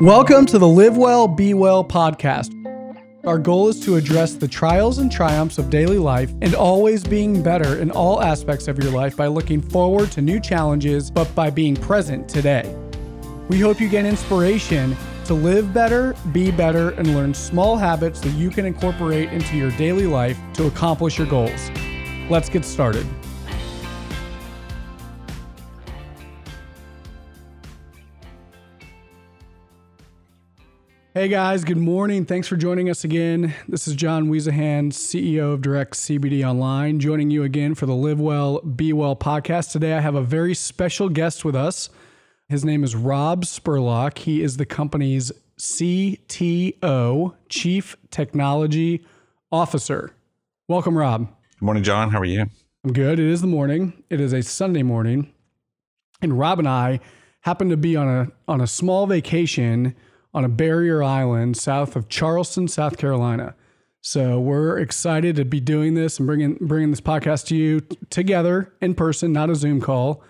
Welcome to the Live Well, Be Well podcast. Our goal is to address the trials and triumphs of daily life and always being better in all aspects of your life by looking forward to new challenges, but by being present today. We hope you get inspiration to live better, be better, and learn small habits that you can incorporate into your daily life to accomplish your goals. Let's get started. Hey guys, good morning. Thanks for joining us again. This is John Wiesahan, CEO of Direct CBD Online, joining you again for the Live Well, Be Well podcast. Today I have a very special guest with us. His name is Rob Spurlock. He is the company's CTO, Chief Technology Officer. Welcome, Rob. Good morning, John. How are you? I'm good. It is the morning. It is a Sunday morning. And Rob and I happen to be on a on a small vacation on a barrier island south of Charleston, South Carolina. So we're excited to be doing this and bringing bringing this podcast to you t- together in person, not a Zoom call,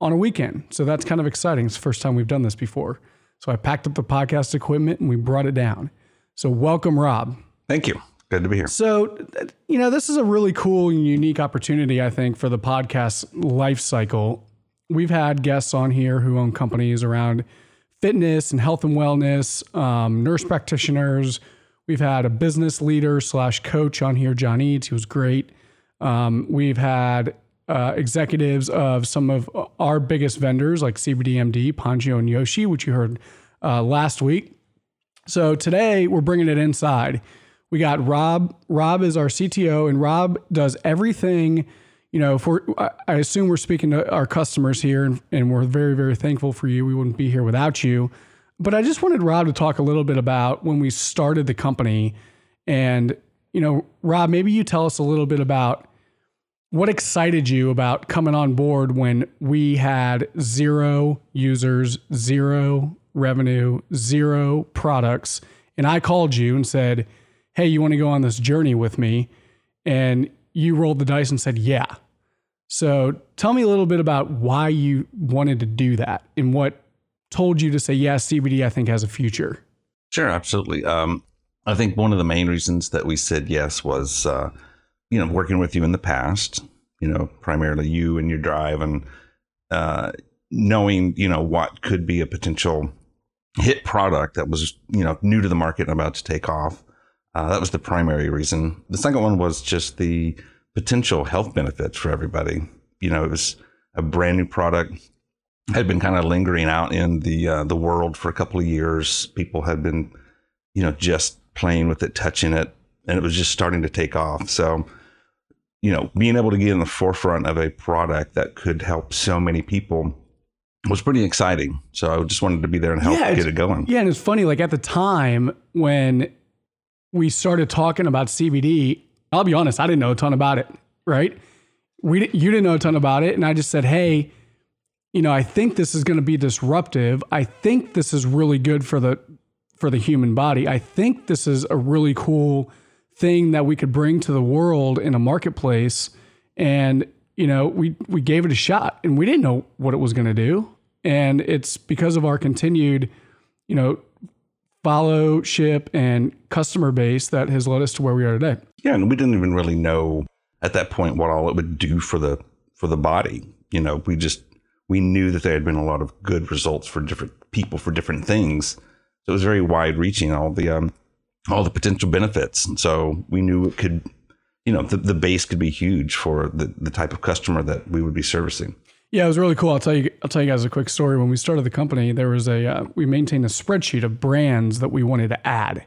on a weekend. So that's kind of exciting. It's the first time we've done this before. So I packed up the podcast equipment and we brought it down. So welcome, Rob. Thank you. Good to be here. So, you know, this is a really cool and unique opportunity, I think, for the podcast life cycle. We've had guests on here who own companies around fitness and health and wellness, um, nurse practitioners. We've had a business leader slash coach on here, John Eads. He was great. Um, we've had uh, executives of some of our biggest vendors like CBDMD, Pangio, and Yoshi, which you heard uh, last week. So today we're bringing it inside. We got Rob. Rob is our CTO, and Rob does everything you know, if we're, I assume we're speaking to our customers here and, and we're very, very thankful for you. We wouldn't be here without you. But I just wanted Rob to talk a little bit about when we started the company. And, you know, Rob, maybe you tell us a little bit about what excited you about coming on board when we had zero users, zero revenue, zero products. And I called you and said, Hey, you want to go on this journey with me? And you rolled the dice and said, Yeah. So tell me a little bit about why you wanted to do that and what told you to say, yes, CBD, I think has a future. Sure, absolutely. Um, I think one of the main reasons that we said yes was, uh, you know, working with you in the past, you know, primarily you and your drive and uh, knowing, you know, what could be a potential hit product that was, you know, new to the market and about to take off. Uh, that was the primary reason. The second one was just the potential health benefits for everybody. You know, it was a brand new product, had been kind of lingering out in the uh, the world for a couple of years. People had been, you know, just playing with it, touching it, and it was just starting to take off. So, you know, being able to get in the forefront of a product that could help so many people was pretty exciting. So I just wanted to be there and help yeah, get it going. Yeah, and it's funny, like at the time when we started talking about CBD, I'll be honest, I didn't know a ton about it, right? We you didn't know a ton about it, and I just said, "Hey, you know, I think this is going to be disruptive. I think this is really good for the for the human body. I think this is a really cool thing that we could bring to the world in a marketplace." And you know, we we gave it a shot, and we didn't know what it was going to do. And it's because of our continued, you know, followship and customer base that has led us to where we are today. Yeah, and we didn't even really know at that point what all it would do for the for the body. You know, we just we knew that there had been a lot of good results for different people for different things. So it was very wide reaching, all the um, all the potential benefits. And so we knew it could, you know, the, the base could be huge for the, the type of customer that we would be servicing. Yeah, it was really cool. I'll tell you. I'll tell you guys a quick story. When we started the company, there was a uh, we maintained a spreadsheet of brands that we wanted to add,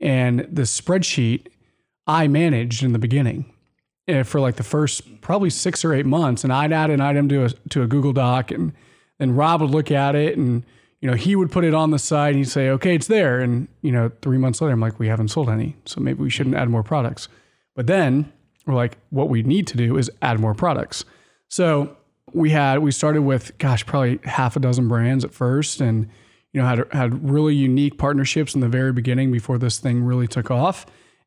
and the spreadsheet I managed in the beginning uh, for like the first probably six or eight months, and I'd add an item to a to a Google Doc, and then Rob would look at it, and you know he would put it on the side, and he'd say, "Okay, it's there," and you know three months later, I'm like, "We haven't sold any, so maybe we shouldn't add more products." But then we're like, "What we need to do is add more products." So we had we started with gosh probably half a dozen brands at first and you know had had really unique partnerships in the very beginning before this thing really took off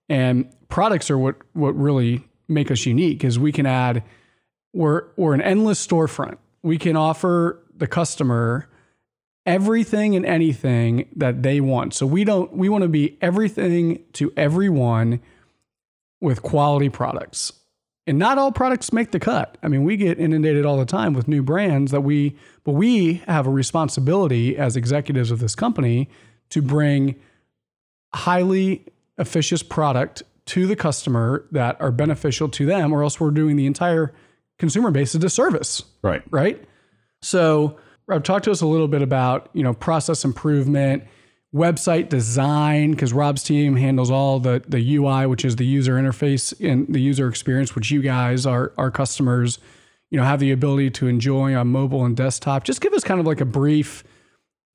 and products are what what really make us unique is we can add we're we're an endless storefront we can offer the customer everything and anything that they want. So we don't we want to be everything to everyone with quality products. And not all products make the cut. I mean, we get inundated all the time with new brands that we but we have a responsibility as executives of this company to bring highly efficient product to the customer that are beneficial to them or else we're doing the entire consumer base a disservice. Right. Right? So Rob, talk to us a little bit about you know process improvement, website design, because Rob's team handles all the the UI, which is the user interface and the user experience, which you guys, our our customers, you know, have the ability to enjoy on mobile and desktop. Just give us kind of like a brief,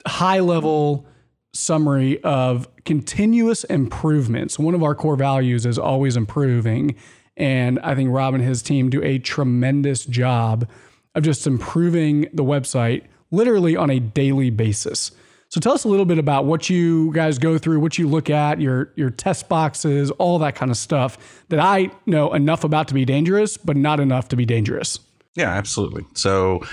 high level summary of continuous improvements. One of our core values is always improving. And I think Rob and his team do a tremendous job of just improving the website literally on a daily basis. So tell us a little bit about what you guys go through, what you look at, your your test boxes, all that kind of stuff that I know enough about to be dangerous, but not enough to be dangerous. Yeah, absolutely. So,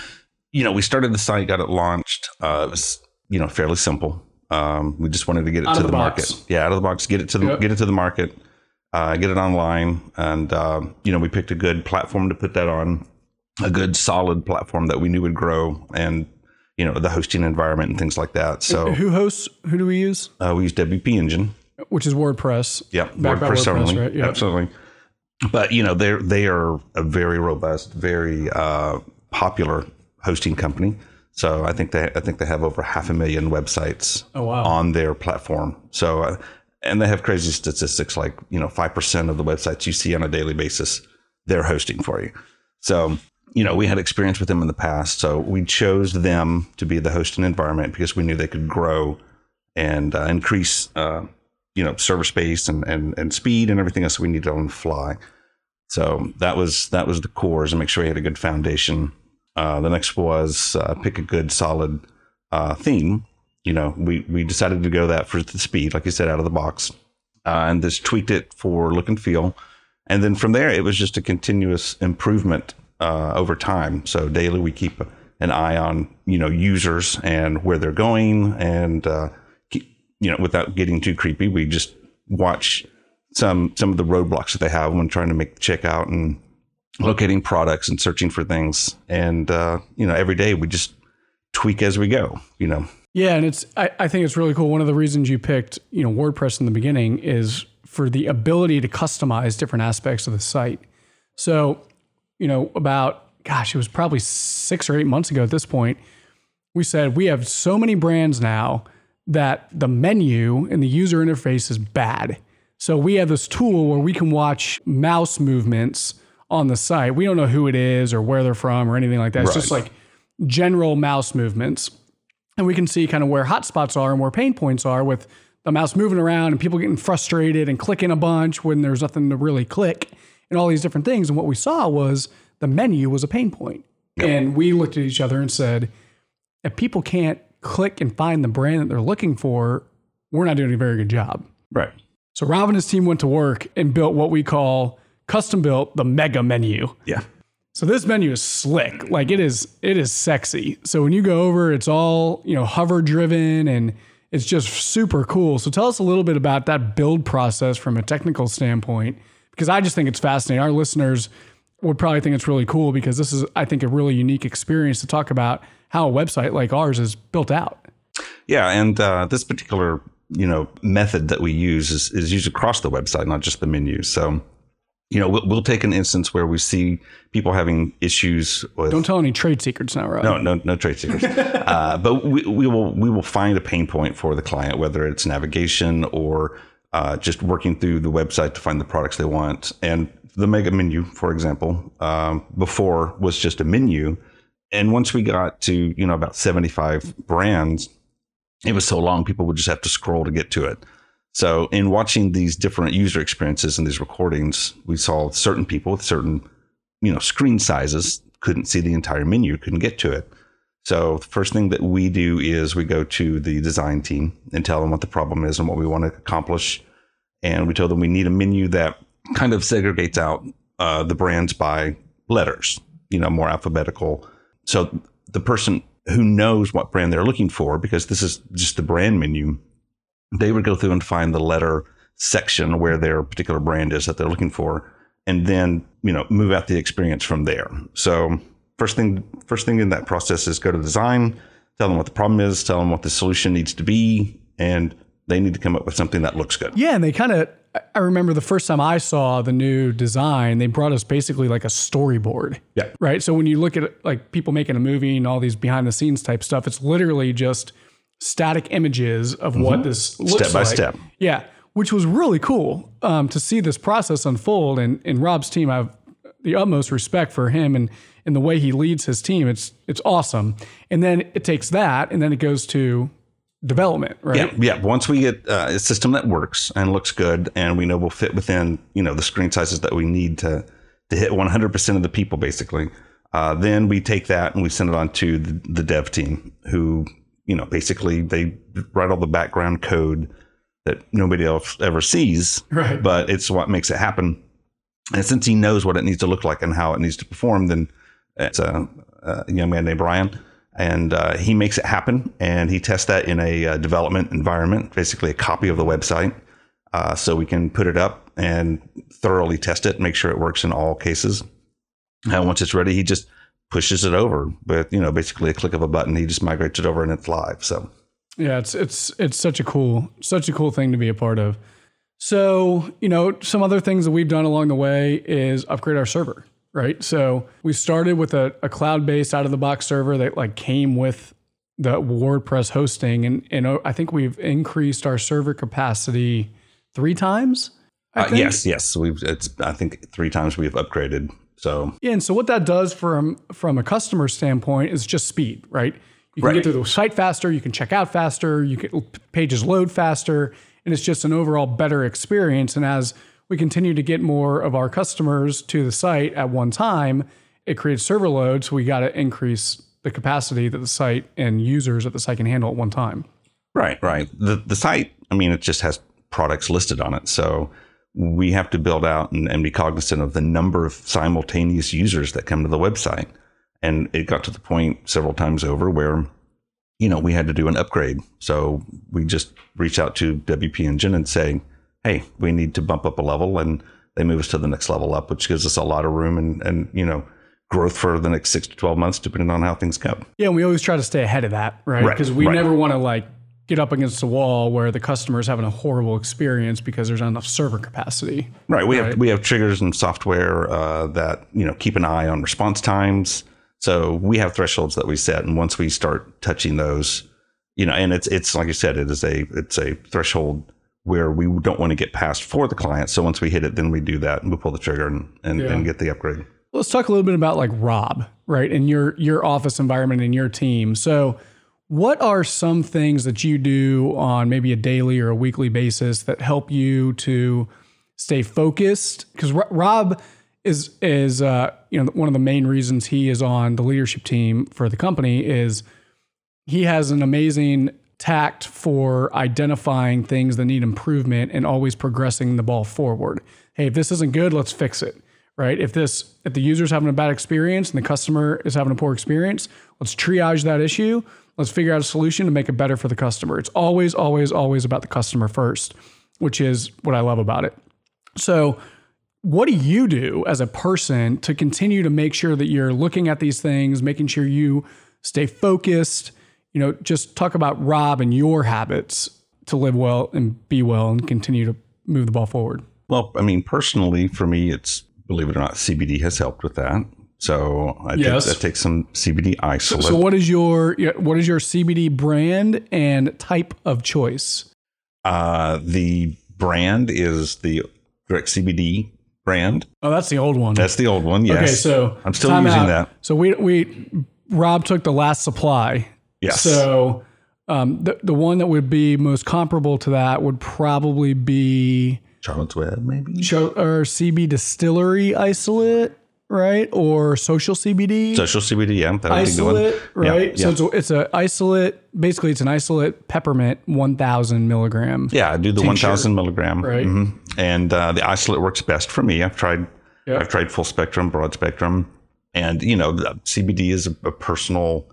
you know, we started the site, got it launched. Uh, it was you know fairly simple. Um, we just wanted to get it Out to the, the market. Yeah, out of the box, get it to the Yep. get it to the market, uh, get it online, and um, you know we picked a good platform to put that on, a good solid platform that we knew would grow, and you know the hosting environment and things like that. So Who hosts? Who do we use? uh, we use WP Engine. Which is WordPress. Yeah, WordPress, only. right? Yep. Absolutely. But you know, they're they are a very robust, very uh, popular hosting company. So I think they I think they have over half a million websites Oh wow. on their platform. So uh, and they have crazy statistics like you know five percent of the websites you see on a daily basis they're hosting for you. So you know we had experience with them in the past, so we chose them to be the hosting environment because we knew they could grow and uh, increase uh, you know server space and, and and speed and everything else we needed on the fly. So that was that was the cores and make sure we had a good foundation. Uh, the next was uh, pick a good solid uh, theme. You know, we we decided to go that for the speed, like you said, out of the box, uh, and just tweaked it for look and feel. And then from there, it was just a continuous improvement uh, over time. So daily, we keep an eye on you know users and where they're going, and uh, you know without getting too creepy, we just watch some some of the roadblocks that they have when trying to make the checkout and locating products and searching for things. And uh, you know, every day we just tweak as we go. You know, Yeah, and it's I, I think it's really cool. One of the reasons you picked, you know, WordPress in the beginning is for the ability to customize different aspects of the site. So, you know, about gosh, it was probably six or eight months ago at this point, we said we have so many brands now that the menu and the user interface is bad. So we have this tool where we can watch mouse movements on the site. We don't know who it is or where they're from or anything like that. It's just like general mouse movements. And we can see kind of where hotspots are and where pain points are with the mouse moving around and people getting frustrated and clicking a bunch when there's nothing to really click and all these different things. And what we saw was the menu was a pain point. And we looked at each other and said, if people can't click and find the brand that they're looking for, we're not doing a very good job. right? So Rob and his team went to work and built what we call custom built the mega menu. Yeah, So this menu is slick. Like it is it is sexy. So when you go over, it's all, you know, hover driven and it's just super cool. So tell us a little bit about that build process from a technical standpoint because I just think it's fascinating. Our listeners would probably think it's really cool because this is I think a really unique experience to talk about how a website like ours is built out. yeah. And uh, this particular you know method that we use is is used across the website, not just the menus. So. You know, we'll, we'll take an instance where we see people having issues with Don't tell any trade secrets now, Rob. No, no, no trade secrets. uh, but we, we will we will find a pain point for the client, whether it's navigation or uh, just working through the website to find the products they want. And the mega menu, for example, um, before was just a menu, and once we got to you know about seventy five brands, it was so long people would just have to scroll to get to it. So in watching these different user experiences and these recordings, we saw certain people with certain you know screen sizes couldn't see the entire menu, couldn't get to it. So the first thing that we do is we go to the design team and tell them what the problem is and what we want to accomplish. And we tell them we need a menu that kind of segregates out uh, the brands by letters, you know, more alphabetical. So the person who knows what brand they're looking for because this is just the brand menu. They would go through and find the letter section where their particular brand is that they're looking for, and then you know move out the experience from there. So first thing first thing in that process is go to design, tell them what the problem is, tell them what the solution needs to be, and they need to come up with something that looks good. Yeah, and they kind of. I remember the first time I saw the new design, they brought us basically like a storyboard. Yeah. Right. So when you look at like people making a movie and all these behind the scenes type stuff, it's literally just static images of what this looks Mm-hmm. Step by like. step. Yeah, which was really cool um, to see this process unfold. And in Rob's team, I have the utmost respect for him and and the way he leads his team. It's it's awesome. And then it takes that, and then it goes to development, right? Yeah, yeah. Once we get uh, a system that works and looks good, and we know will fit within you know the screen sizes that we need to to hit 100% of the people, basically, uh, then we take that and we send it on to the, the dev team, who you know basically they write all the background code that nobody else ever sees, Right. but it's what makes it happen. And since he knows what it needs to look like and how it needs to perform, then it's a, a young man named Brian, and uh, he makes it happen. And he tests that in a uh, development environment, basically a copy of the website, uh, so we can put it up and thoroughly test it, make sure it works in all cases. And once it's ready, he just pushes it over with you know basically a click of a button. He just migrates it over and it's live. So Yeah, it's it's it's such a cool such a cool thing to be a part of. So, you know, some other things that we've done along the way is upgrade our server, right? So we started with a, a cloud-based out of the box server that like came with the WordPress hosting and and I think we've increased our server capacity three times. Uh, yes, yes, we've it's I think three times we've upgraded. So Yeah, and so what that does from from a customer standpoint is just speed, right? You can Right. get through the site faster, you can check out faster, you can pages load faster, and it's just an overall better experience. And as we continue to get more of our customers to the site at one time, it creates server load. So we got to increase the capacity that the site and users at the site can handle at one time. Right, right. The the site, I mean, it just has products listed on it. So we have to build out and, and be cognizant of the number of simultaneous users that come to the website. And it got to the point several times over where, you know, we had to do an upgrade. So we just reached out to WP Engine and say, hey, we need to bump up a level. And they move us to the next level up, which gives us a lot of room and, and you know, growth for the next six to 12 months, depending on how things go. Yeah, and we always try to stay ahead of that, right? Right, Because we right. never want to like get up against a wall where the customer is having a horrible experience because there's not enough server capacity. Right. We Right. have we have triggers and software uh, that you know keep an eye on response times. So we have thresholds that we set, and once we start touching those, you know, and it's it's like I said, it is a it's a threshold where we don't want to get past for the client. So once we hit it, then we do that and we pull the trigger and and, Yeah. and get the upgrade. Let's talk a little bit about like Rob, right? And your your office environment and your team. So what are some things that you do on maybe a daily or a weekly basis that help you to stay focused? Because Rob is is uh, you know one of the main reasons he is on the leadership team for the company is he has an amazing tact for identifying things that need improvement and always progressing the ball forward. Hey, if this isn't good, let's fix it. Right? If this if the user's having a bad experience and the customer is having a poor experience, let's triage that issue. Let's figure out a solution to make it better for the customer. It's always, always, always about the customer first, which is what I love about it. So, what do you do as a person to continue to make sure that you're looking at these things, making sure you stay focused? You know, just talk about Rob and your habits to live well and be well and continue to move the ball forward. Well, I mean, personally, for me, it's believe it or not, CBD has helped with that. So I Yes. take, I take some CBD So, isolate. so what is your what is your CBD brand and type of choice? Uh, the brand is the direct CBD brand. Oh, that's the old one. That's the old one. Yes. okay, so I'm still using out. that. So we we Rob took the last supply. Yes. So um, the the one that would be most comparable to that would probably be Charlotte's Web, maybe. Or CB Distillery Isolate, right? Or Social CBD Social CBD. Yeah, that would Isolate, good. Yeah, right? Yeah. So it's, a, it's a isolate. Basically, it's an isolate peppermint, one thousand milligram. yeah, I do the Tincture. 1,000 milligram. Right. Mhm. And uh, the isolate works best for me. I've tried. Yeah. I've tried full spectrum, broad spectrum, and you know, the CBD is a, a personal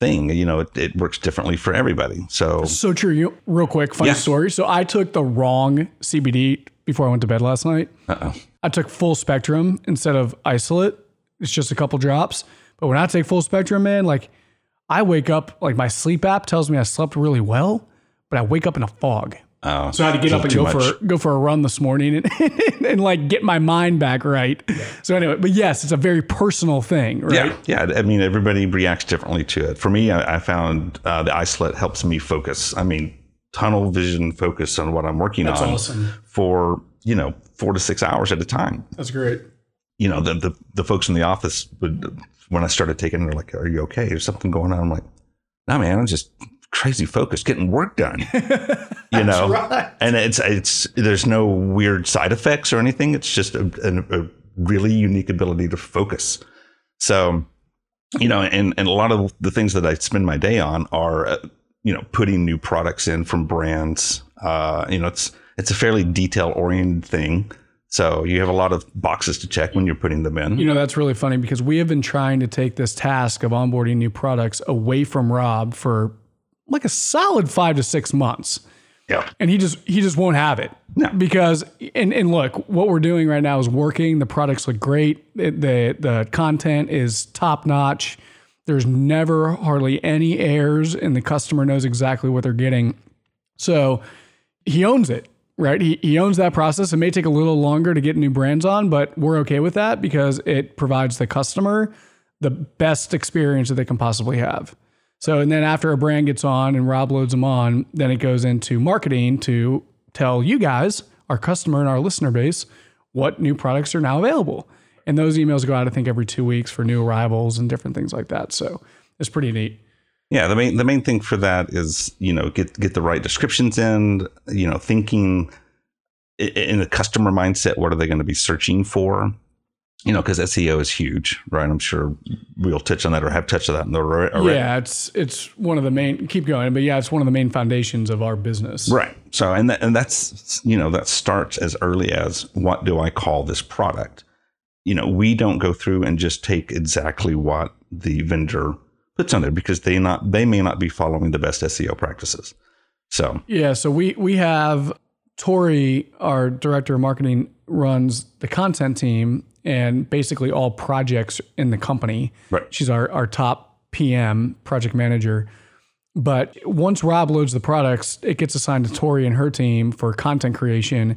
thing. You know, it, it works differently for everybody. So So true. You, real quick, funny Yeah. story. So I took the wrong CBD before I went to bed last night. uh-oh. I took full spectrum instead of isolate. It's just a couple drops. But when I take full spectrum, man, like I wake up, like my sleep app tells me I slept really well, but I wake up in a fog. Oh, So I had to get up and go much. for go for a run this morning and, and, like get my mind back right. So anyway, but yes, it's a very personal thing, right? Yeah, yeah. I mean, everybody reacts differently to it. For me, I, I found uh, the isolate helps me focus. I mean, tunnel vision focus on what I'm working That's on awesome. for you know four to six hours at a time. That's great. You know, the the, the folks in the office would when I started taking, it, they're like, "Are you okay? There's something going on." I'm like, "No, man, I'm just crazy focused, getting work done." you know, right. and it's it's there's no weird side effects or anything. It's just a, a, a really unique ability to focus. So, you know, and and a lot of the things that I spend my day on are, uh, you know, putting new products in from brands. Uh, you know, it's it's a fairly detail oriented thing. So you have a lot of boxes to check when you're putting them in. You know, that's really funny because we have been trying to take this task of onboarding new products away from Rob for like a solid five to six months. yeah. And he just he just won't have it. No. Because and, and look, what we're doing right now is working. The products look great. It, the the content is top notch. There's never hardly any errors, and the customer knows exactly what they're getting. So he owns it, right? He, he owns that process. It may take a little longer to get new brands on, but we're okay with that because it provides the customer the best experience that they can possibly have. So, and then after a brand gets on and Rob loads them on, then it goes into marketing to tell you guys, our customer and our listener base, what new products are now available. And those emails go out, I think, every two weeks for new arrivals and different things like that. So it's pretty neat. Yeah, the main the main thing for that is you know get get the right descriptions in. You know, thinking in the customer mindset. What are they going to be searching for? You know, because SEO is huge, right? I'm sure we'll touch on that or have touched on that in the alre- already. Yeah, it's it's one of the main. Keep going, but yeah, it's one of the main foundations of our business. Right. So, and that, and that's you know that starts as early as what do I call this product? You know, we don't go through and just take exactly what the vendor puts on there because they not they may not be following the best SEO practices. So, Yeah, so we we have Tori, our director of marketing, runs the content team and basically all projects in the company. Right. She's our our top PM project manager. But once Rob loads the products, it gets assigned to Tori and her team for content creation.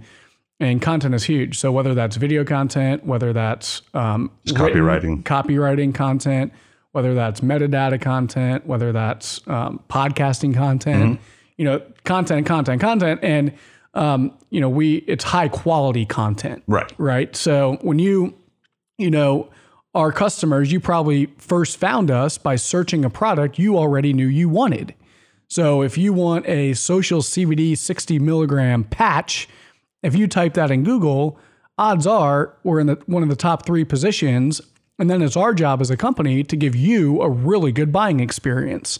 And content is huge. So whether that's video content, whether that's um, written copywriting. copywriting content, whether that's metadata content, whether that's um, podcasting content, you know, content, content, content, and um, you know, we it's high quality content, right. right? So when you, you know, our customers, you probably first found us by searching a product you already knew you wanted. So if you want a social CBD 60 milligram patch, if you type that in Google, odds are we're in the, one of the top three positions. And then it's our job as a company to give you a really good buying experience.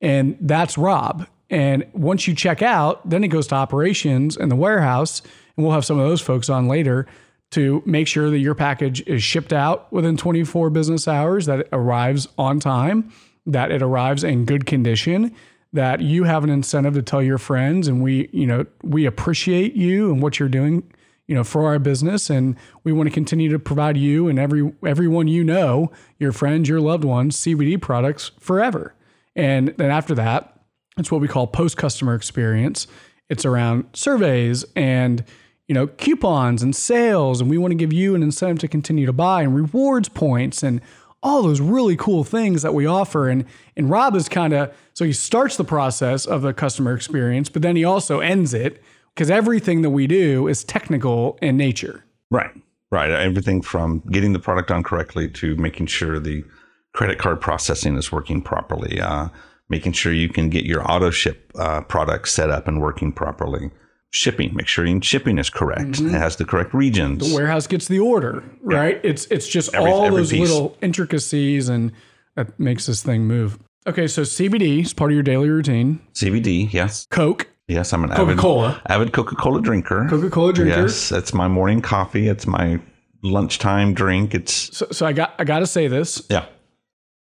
And that's Rob. And once you check out, then it goes to operations and the warehouse. And we'll have some of those folks on later to make sure that your package is shipped out within 24 business hours, that it arrives on time, that it arrives in good condition, that you have an incentive to tell your friends and we, you know, we appreciate you and what you're doing, you know, for our business and we want to continue to provide you and every everyone you know, your friends, your loved ones, CBD products forever. And then after that, it's what we call post customer experience. It's around surveys and you know coupons and sales, and we want to give you an incentive to continue to buy and rewards points and all those really cool things that we offer. And and Rob is kind of so he starts the process of the customer experience, but then he also ends it because everything that we do is technical in nature. Right. Right. Everything from getting the product on correctly to making sure the credit card processing is working properly, uh, making sure you can get your auto ship uh, product set up and working properly. Shipping, make sure your shipping is correct. It has the correct regions. The warehouse gets the order, right? It's it's just Every- all every those piece. little intricacies and that makes this thing move. Okay, so CBD is part of your daily routine. CBD, yes. Coke, Yes, I'm an Coca avid, avid Coca Cola drinker. Coca Cola drinker. Yes, it's my morning coffee. It's my lunchtime drink. It's, So, so I got I got to say this, yeah.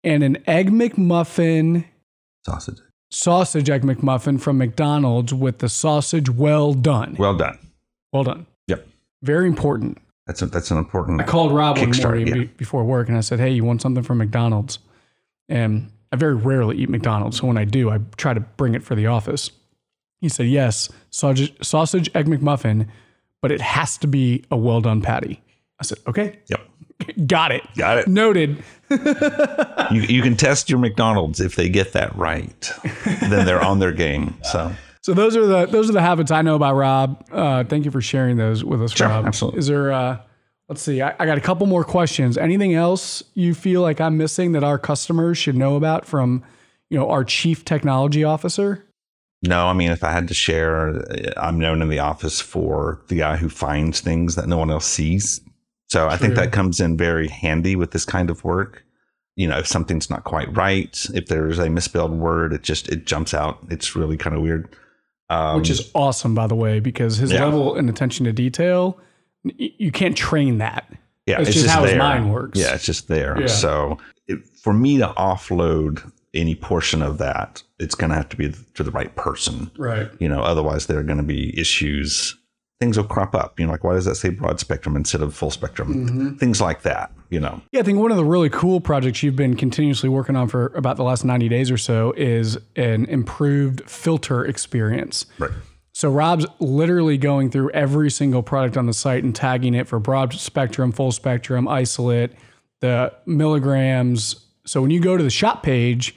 and an egg McMuffin Sausage. Sausage egg McMuffin from McDonald's with the sausage well done. Well done. Well done. Yep. Very important. That's a, that's an important. I called Rob one morning yeah. be- before work and I said, Hey, you want something from McDonald's? And I very rarely eat McDonald's. So when I do, I try to bring it for the office. He said, Yes, sausage, sausage egg McMuffin, but it has to be a well done patty. I said, Okay, Yep. Got it. Got it. Noted. You, you can test your McDonald's if they get that right, then they're on their game. So So those are the those are the habits I know about Rob. Uh, thank you for sharing those with us, Sure, Rob. absolutely. Is there? Uh, let's see. I, I got a couple more questions. Anything else you feel like I'm missing that our customers should know about from, you know, our chief technology officer? no, I mean, if I had to share, I'm known in the office for the guy who finds things that no one else sees. So I think that comes in very handy with this kind of work. You know, if something's not quite right, if there's a misspelled word, it just it jumps out. It's really kind of weird. Um, Which is awesome, by the way, because his Yeah. level and attention to detail, you can't train that. yeah, it's just how his mind works. Yeah, it's just there. Yeah. So it, for me to offload any portion of that, it's going to have to be to the right person. Right. You know, otherwise there are going to be issues. Things will crop up. You know, like why does that say broad spectrum instead of full spectrum? Mm-hmm. Things like that. You know, Yeah, I think one of the really cool projects you've been continuously working on for about the last 90 days or so is an improved filter experience. right? So Rob's literally going through every single product on the site and tagging it for broad spectrum, full spectrum, isolate, the milligrams. So when you go to the shop page,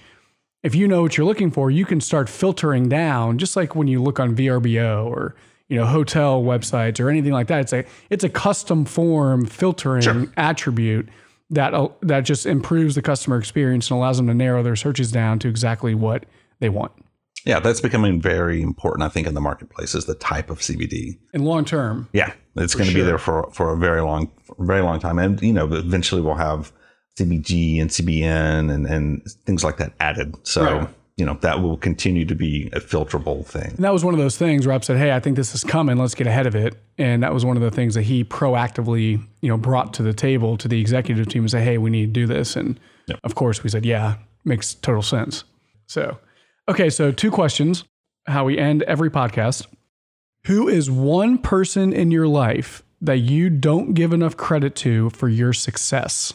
if you know what you're looking for, you can start filtering down, just like when you look on VRBO or you know hotel websites or anything like that. It's a it's a custom form filtering attribute that uh, that just improves the customer experience and allows them to narrow their searches down to exactly what they want. Yeah, that's becoming very important. I think in the marketplace is the type of CBD. And long term, Yeah, it's going to be there for for a very long, very long time, and you know, eventually we'll have CBG and CBN and and things like that added. So Right. You know that will continue to be a filterable thing. And that was one of those things where Rob said, Hey, I think this is coming. Let's get ahead of it. And that was one of the things that he proactively, you know, brought to the table to the executive team and say, Hey, we need to do this. And Yep. of course we said, Yeah, makes total sense. So, okay. So two questions, how we end every podcast. Who is one person in your life that you don't give enough credit to for your success?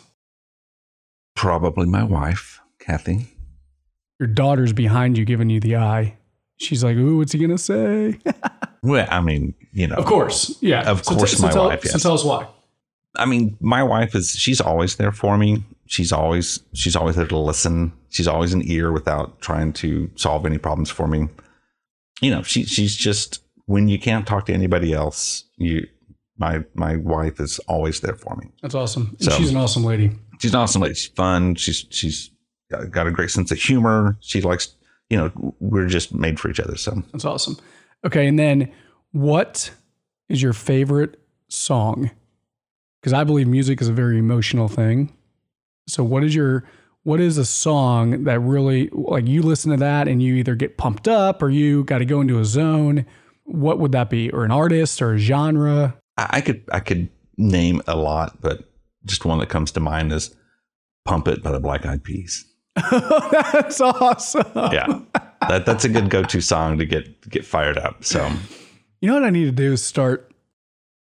Probably my wife, Kathy. Your daughter's behind you giving you the eye. She's like, Ooh, what's he to say? Well, I mean, you know, Of course. Yeah. Of course my tell, wife, So tell us why. I mean, my wife is she's always there for me. She's always she's always there to listen. She's always an ear without trying to solve any problems for me. You know, she she's just when you can't talk to anybody else, you my my wife is always there for me. That's awesome. And So- she's an awesome lady. She's an awesome lady. She's fun. She's she's got, got a great sense of humor. She likes, you know, we're just made for each other. So That's awesome. Okay, and then what is your favorite song? Because I believe music is a very emotional thing. So what is your what is a song that really like you listen to that and you either get pumped up or you got to go into a zone? What would that be? Or an artist or a genre? I, I could I could name a lot, but just one that comes to mind is "Pump It" by the Black Eyed Peas. That's awesome. yeah that that's a good go-to song to get to get fired up so You know what I need to do is start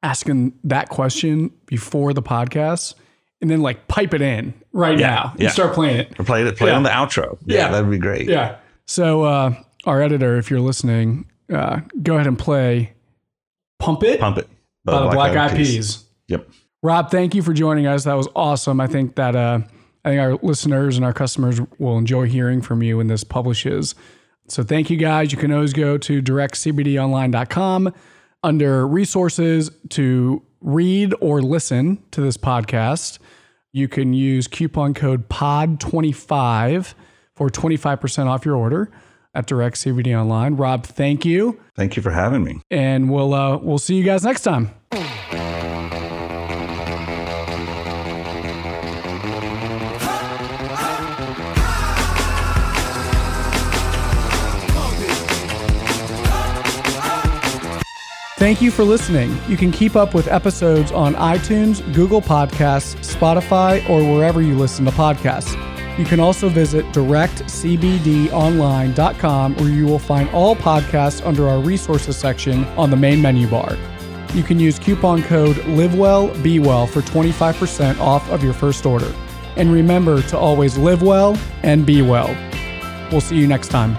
asking that question before the podcast and then like pipe it in right Yeah, now and yeah. start playing it. or play it play it Yeah. on the outro yeah, Yeah. that'd be great Yeah. So uh, our editor, if you're listening, uh, go ahead and play Pump It pump it by the Black Eyed Peas. yep Rob, thank you for joining us. That was awesome. I think that uh, I think our listeners and our customers will enjoy hearing from you when this publishes. So thank you guys. You can always go to directcbdonline.com under resources to read or listen to this podcast. You can use coupon code POD25 for 25% off your order at Direct CBD Online. Rob, thank you. thank you for having me And we'll uh, we'll see you guys next time. Thank you for listening. You can keep up with episodes on iTunes, Google Podcasts, Spotify, or wherever you listen to podcasts. You can also visit directcbdonline.com where you will find all podcasts under our resources section on the main menu bar. You can use coupon code LiveWellBeWell for 25% off of your first order. And remember to always live well and be well. We'll see you next time.